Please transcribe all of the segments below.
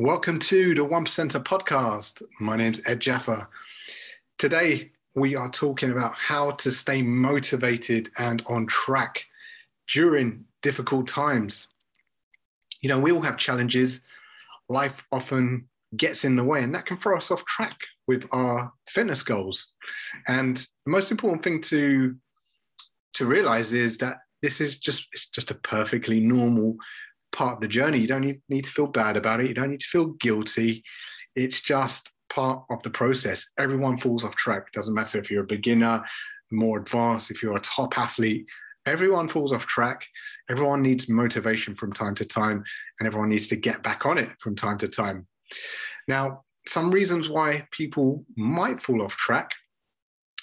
Welcome to the One Percenter podcast. My name's Ed Djafer. Today, we are talking about how to stay motivated and on track during difficult times. You know, we all have challenges. Life often gets in the way, and that can throw us off track with our fitness goals. And the most important thing to to realize is that this is just it's just a perfectly normal part of the journey. You don't need, to feel bad about it. You don't need to feel guilty. It's just part of the process. Everyone falls off track. Doesn't matter if you're a beginner, more advanced, if you're a top athlete. Everyone falls off track. Everyone needs motivation from time to time, and everyone needs to get back on it from time to time. Now, some reasons why people might fall off track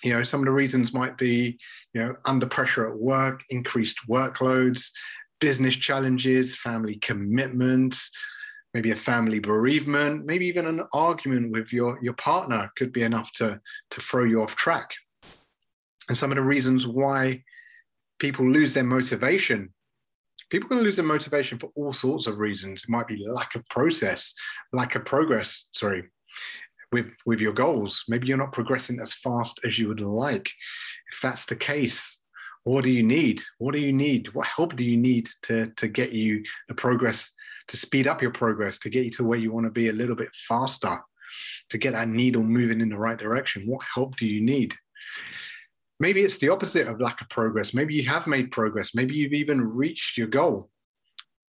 you know some of the reasons might be you know under pressure at work increased workloads business challenges, family commitments, maybe a family bereavement, maybe even an argument with your, your partner could be enough to, to throw you off track. And some of the reasons why people lose their motivation. People can lose their motivation for all sorts of reasons. It might be lack of process, lack of progress, sorry, with, with your goals. Maybe you're not progressing as fast as you would like. If that's the case, what do you need? What do you need? What help do you need to, to get you the progress, to speed up your progress, to get you to where you want to be a little bit faster, to get that needle moving in the right direction? What help do you need? Maybe it's the opposite of lack of progress. Maybe you have made progress. Maybe you've even reached your goal.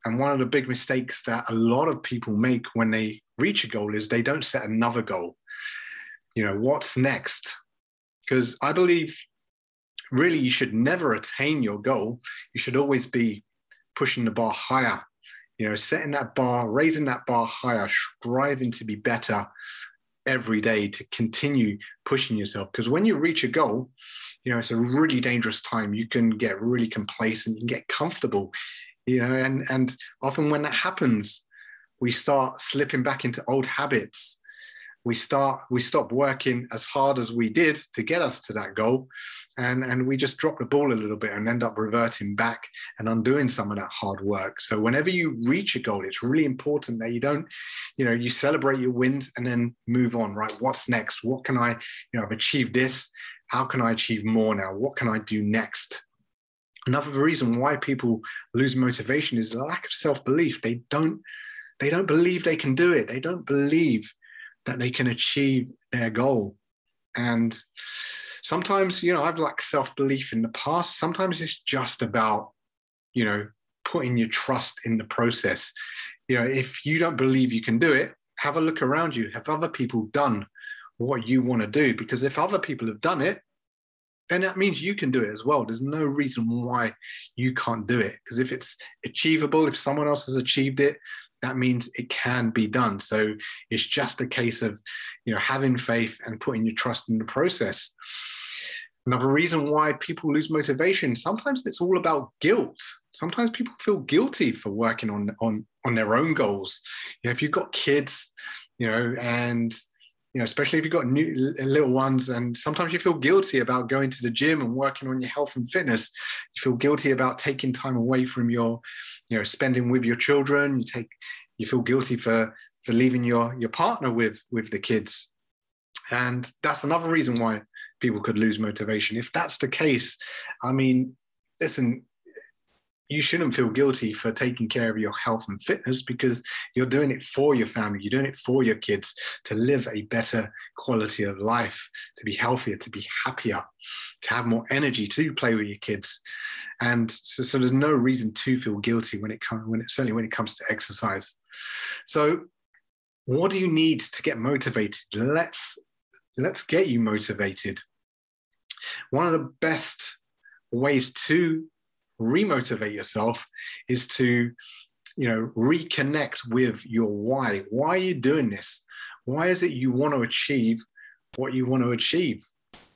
And one of the big mistakes that a lot of people make when they reach a goal is they don't set another goal. You know, what's next? Because I believe really you should never attain your goal. You should always be pushing the bar higher, you know, setting that bar, raising that bar higher, striving to be better every day to continue pushing yourself. Because when you reach a goal, you know, it's a really dangerous time. You can get really complacent, you can get comfortable, you know, and and often when that happens, we start slipping back into old habits we start we stop working as hard as we did to get us to that goal. And and we just drop the ball a little bit and end up reverting back and undoing some of that hard work. So whenever you reach a goal it's really important that you don't you know you celebrate your wins and then move on right? What's next? What can i you know i've achieved this. How can i achieve more now? What can i do next? Another reason why people lose motivation is a lack of self-belief. They don't they don't believe they can do it. They don't believe that they can achieve their goal. And sometimes, you know, I've lacked self belief in the past. Sometimes it's just about, you know, putting your trust in the process. You know, if you don't believe you can do it, have a look around you. Have other people done what you want to do? Because if other people have done it, then that means you can do it as well. There's no reason why you can't do it. Because if it's achievable, if someone else has achieved it, that means it can be done. So it's just a case of, you know, having faith and putting your trust in the process. Another reason why people lose motivation, sometimes it's all about guilt. Sometimes people feel guilty for working on on on their own goals. You know, if you've got kids, you know, and you know, especially if you've got new little ones, and sometimes you feel guilty about going to the gym and working on your health and fitness. You feel guilty about taking time away from your, you know, spending with your children. You take, you feel guilty for for leaving your your partner with with the kids, and that's another reason why people could lose motivation. If that's the case, I mean, listen, you shouldn't feel guilty for taking care of your health and fitness because you're doing it for your family, you're doing it for your kids to live a better quality of life, to be healthier, to be happier, to have more energy to play with your kids. And so, so there's no reason to feel guilty when it comes when it, certainly when it comes to exercise. So what do you need to get motivated? Let's let's get you motivated. One of the best ways to remotivate yourself is to you know reconnect with your why. Why are you doing this? Why is it you want to achieve what you want to achieve?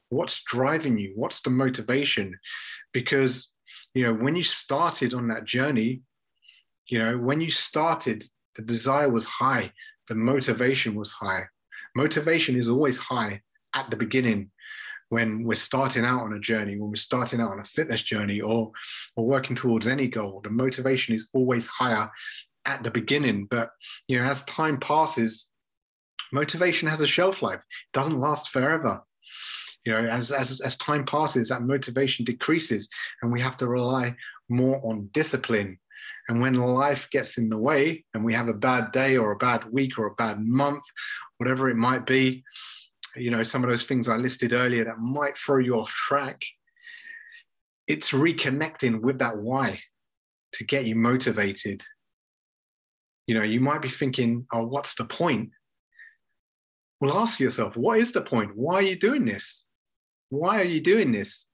What's driving you? What's the motivation? Because you know when you started on that journey you know when you started the desire was high the motivation was high. Motivation is always high at the beginning when we're starting out on a journey, when we're starting out on a fitness journey or, or working towards any goal, the motivation is always higher at the beginning, but you know, as time passes, motivation has a shelf life. It doesn't last forever. You know, as, as, as time passes, that motivation decreases, and we have to rely more on discipline. And when life gets in the way, and we have a bad day or a bad week or a bad month, whatever it might be, you know, some of those things I listed earlier that might throw you off track, it's reconnecting with that why to get you motivated. You know, you might be thinking, oh, what's the point? Well, ask yourself, what is the point? Why are you doing this? Why are you doing this?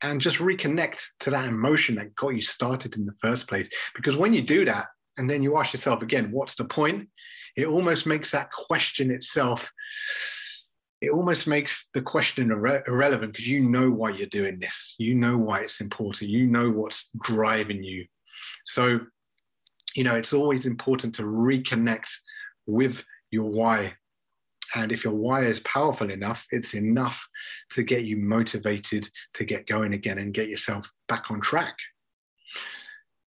And just reconnect to that emotion that got you started in the first place. Because when you do that, and then you ask yourself again, what's the point? It almost makes that question itself, it almost makes the question irre- irrelevant because you know why you're doing this. You know why it's important. You know what's driving you. So, you know, it's always important to reconnect with your why and if your why is powerful enough, it's enough to get you motivated to get going again and get yourself back on track.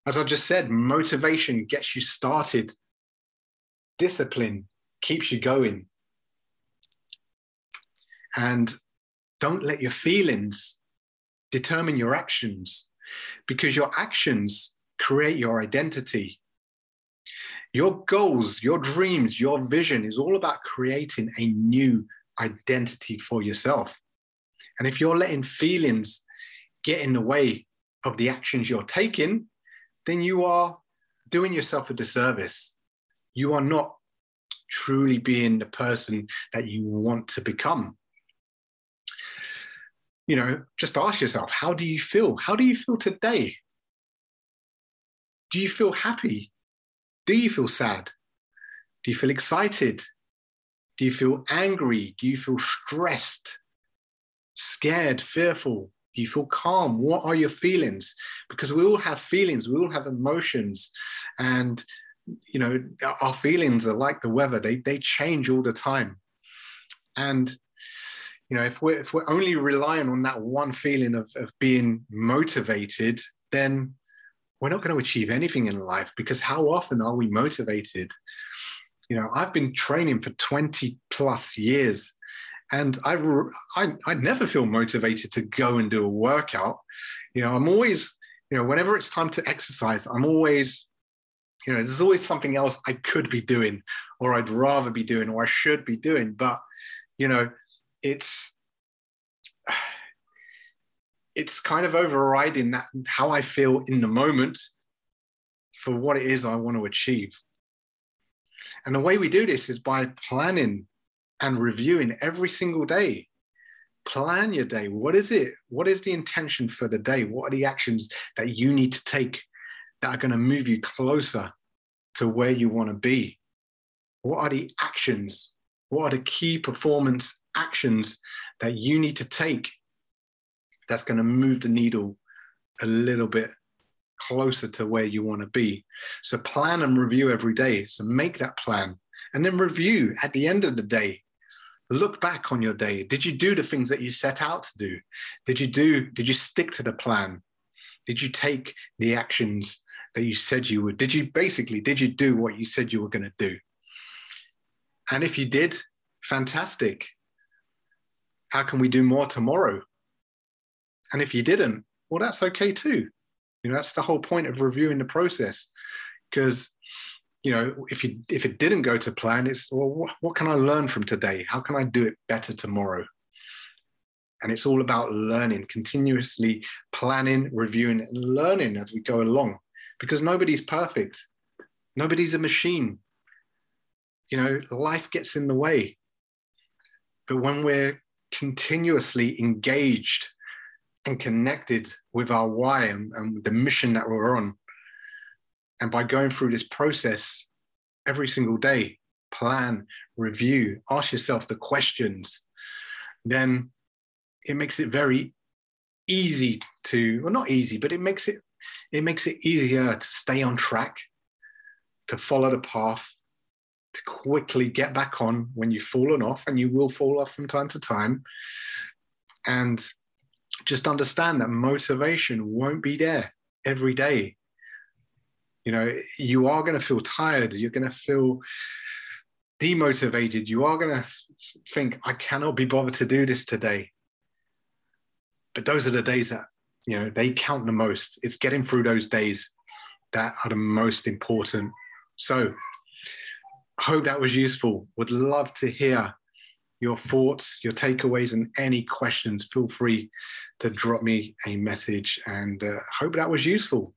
As I just said, motivation gets you started, discipline keeps you going. And don't let your feelings determine your actions because your actions create your identity your goals, your dreams, your vision is all about creating a new identity for yourself. And if you're letting feelings get in the way of the actions you're taking, then you are doing yourself a disservice. You are not truly being the person that you want to become. You know, just ask yourself, how do you feel? How do you feel today? Do you feel happy? Do you feel sad? Do you feel excited? Do you feel angry? Do you feel stressed, scared, fearful? Do you feel calm? What are your feelings? Because we all have feelings, we all have emotions. And, you know, our feelings are like the weather, they, they change all the time. And, you know, if we're, if we're only relying on that one feeling of, of being motivated, then we're not going to achieve anything in life because how often are we motivated? You know, I've been training for 20 plus years and I, I, I never feel motivated to go and do a workout. You know, I'm always, you know, whenever it's time to exercise, I'm always, you know, there's always something else I could be doing or I'd rather be doing or I should be doing. But, you know, it's, it's kind of overriding that how I feel in the moment for what it is I want to achieve. And the way we do this is by planning and reviewing every single day. Plan your day. What is it? What is the intention for the day? What are the actions that you need to take that are going to move you closer to where you want to be? What are the actions? What are the key performance actions that you need to take that's going to move the needle a little bit closer to where you want to be. So plan and review every day. So make that plan and then review at the end of the day. Look back on your day. Did you do the things that you set out to do? Did you do did you stick to the plan? Did you take the actions that you said you would? Did you basically did you do what you said you were going to do? And if you did, fantastic. How can we do more tomorrow? And if you didn't, well, that's okay too. You know, that's the whole point of reviewing the process. Because, you know, if you if it didn't go to plan, it's well, what, what can I learn from today? How can I do it better tomorrow? And it's all about learning, continuously planning, reviewing, and learning as we go along. Because nobody's perfect. Nobody's a machine. You know, life gets in the way. But when we're continuously engaged and connected with our why and, and the mission that we're on. And by going through this process every single day, plan, review, ask yourself the questions, then it makes it very easy to, well, not easy, but it makes it it makes it easier to stay on track, to follow the path, to quickly get back on when you've fallen off, and you will fall off from time to time, and just understand that motivation won't be there every day. You know, you are going to feel tired. You're going to feel demotivated. You are going to think, I cannot be bothered to do this today. But those are the days that, you know, they count the most. It's getting through those days that are the most important. So, hope that was useful. Would love to hear your thoughts, your takeaways, and any questions. Feel free to drop me a message and uh, hope that was useful.